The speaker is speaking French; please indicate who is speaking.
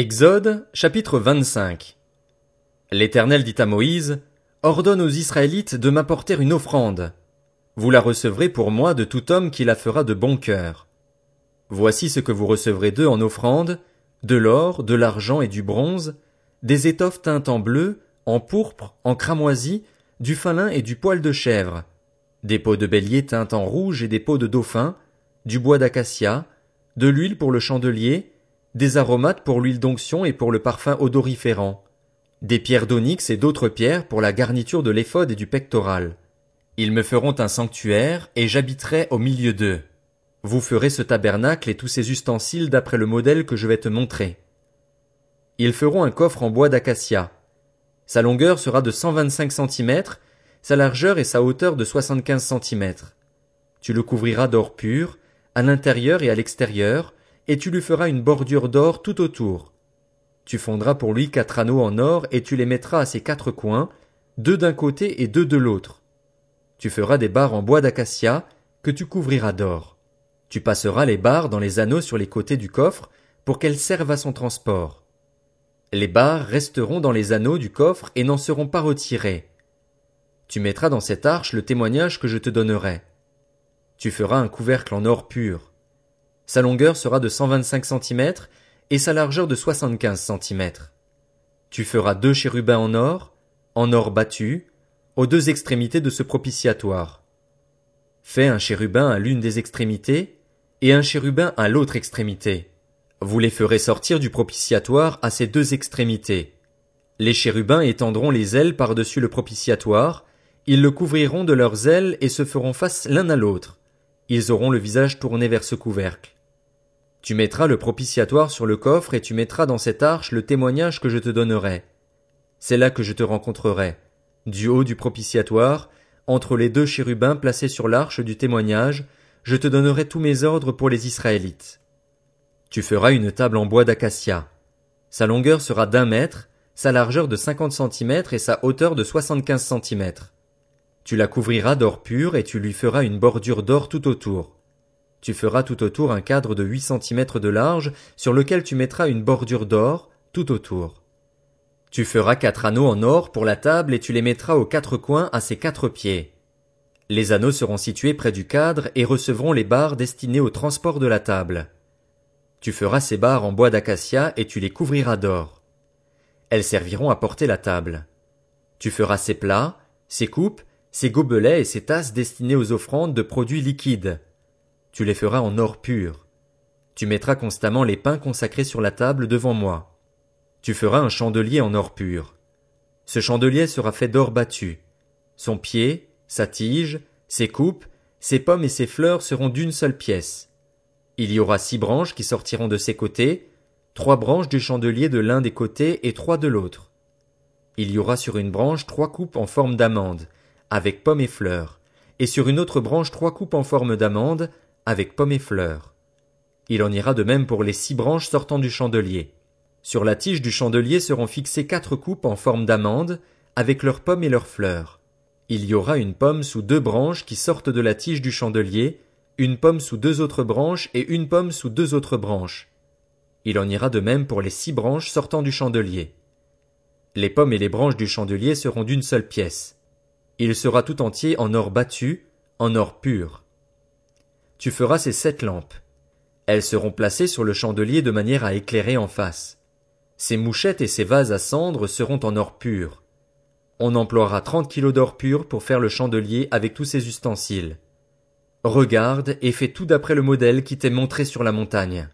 Speaker 1: Exode, chapitre 25. L'Éternel dit à Moïse, Ordonne aux Israélites de m'apporter une offrande. Vous la recevrez pour moi de tout homme qui la fera de bon cœur. Voici ce que vous recevrez d'eux en offrande, de l'or, de l'argent et du bronze, des étoffes teintes en bleu, en pourpre, en cramoisi, du fin lin et du poil de chèvre, des peaux de bélier teintes en rouge et des peaux de dauphin, du bois d'acacia, de l'huile pour le chandelier, des aromates pour l'huile d'onction et pour le parfum odoriférant, des pierres d'onyx et d'autres pierres pour la garniture de l'éphod et du pectoral. Ils me feront un sanctuaire, et j'habiterai au milieu d'eux. Vous ferez ce tabernacle et tous ses ustensiles d'après le modèle que je vais te montrer. Ils feront un coffre en bois d'acacia. Sa longueur sera de cent vingt-cinq centimètres, sa largeur et sa hauteur de soixante-quinze centimètres. Tu le couvriras d'or pur, à l'intérieur et à l'extérieur, et tu lui feras une bordure d'or tout autour. Tu fondras pour lui quatre anneaux en or, et tu les mettras à ses quatre coins, deux d'un côté et deux de l'autre. Tu feras des barres en bois d'acacia, que tu couvriras d'or. Tu passeras les barres dans les anneaux sur les côtés du coffre, pour qu'elles servent à son transport. Les barres resteront dans les anneaux du coffre et n'en seront pas retirées. Tu mettras dans cette arche le témoignage que je te donnerai. Tu feras un couvercle en or pur. Sa longueur sera de cent vingt-cinq centimètres et sa largeur de soixante-quinze centimètres. Tu feras deux chérubins en or, en or battu, aux deux extrémités de ce propitiatoire. Fais un chérubin à l'une des extrémités et un chérubin à l'autre extrémité. Vous les ferez sortir du propitiatoire à ces deux extrémités. Les chérubins étendront les ailes par-dessus le propitiatoire, ils le couvriront de leurs ailes et se feront face l'un à l'autre. Ils auront le visage tourné vers ce couvercle. Tu mettras le propitiatoire sur le coffre et tu mettras dans cette arche le témoignage que je te donnerai. C'est là que je te rencontrerai, du haut du propitiatoire, entre les deux chérubins placés sur l'arche du témoignage, je te donnerai tous mes ordres pour les Israélites. Tu feras une table en bois d'acacia. Sa longueur sera d'un mètre, sa largeur de cinquante centimètres et sa hauteur de soixante-quinze centimètres. Tu la couvriras d'or pur et tu lui feras une bordure d'or tout autour. Tu feras tout autour un cadre de huit centimètres de large sur lequel tu mettras une bordure d'or tout autour. Tu feras quatre anneaux en or pour la table et tu les mettras aux quatre coins à ses quatre pieds. Les anneaux seront situés près du cadre et recevront les barres destinées au transport de la table. Tu feras ces barres en bois d'acacia et tu les couvriras d'or. Elles serviront à porter la table. Tu feras ces plats, ces coupes, ces gobelets et ces tasses destinées aux offrandes de produits liquides. Tu les feras en or pur. Tu mettras constamment les pains consacrés sur la table devant moi. Tu feras un chandelier en or pur. Ce chandelier sera fait d'or battu. Son pied, sa tige, ses coupes, ses pommes et ses fleurs seront d'une seule pièce. Il y aura six branches qui sortiront de ses côtés, trois branches du chandelier de l'un des côtés et trois de l'autre. Il y aura sur une branche trois coupes en forme d'amande, avec pommes et fleurs, et sur une autre branche trois coupes en forme d'amande, avec pommes et fleurs. Il en ira de même pour les six branches sortant du chandelier. Sur la tige du chandelier seront fixées quatre coupes en forme d'amande, avec leurs pommes et leurs fleurs. Il y aura une pomme sous deux branches qui sortent de la tige du chandelier, une pomme sous deux autres branches et une pomme sous deux autres branches. Il en ira de même pour les six branches sortant du chandelier. Les pommes et les branches du chandelier seront d'une seule pièce. Il sera tout entier en or battu, en or pur tu feras ces sept lampes. Elles seront placées sur le chandelier de manière à éclairer en face. Ces mouchettes et ces vases à cendres seront en or pur. On emploiera trente kilos d'or pur pour faire le chandelier avec tous ses ustensiles. Regarde et fais tout d'après le modèle qui t'est montré sur la montagne.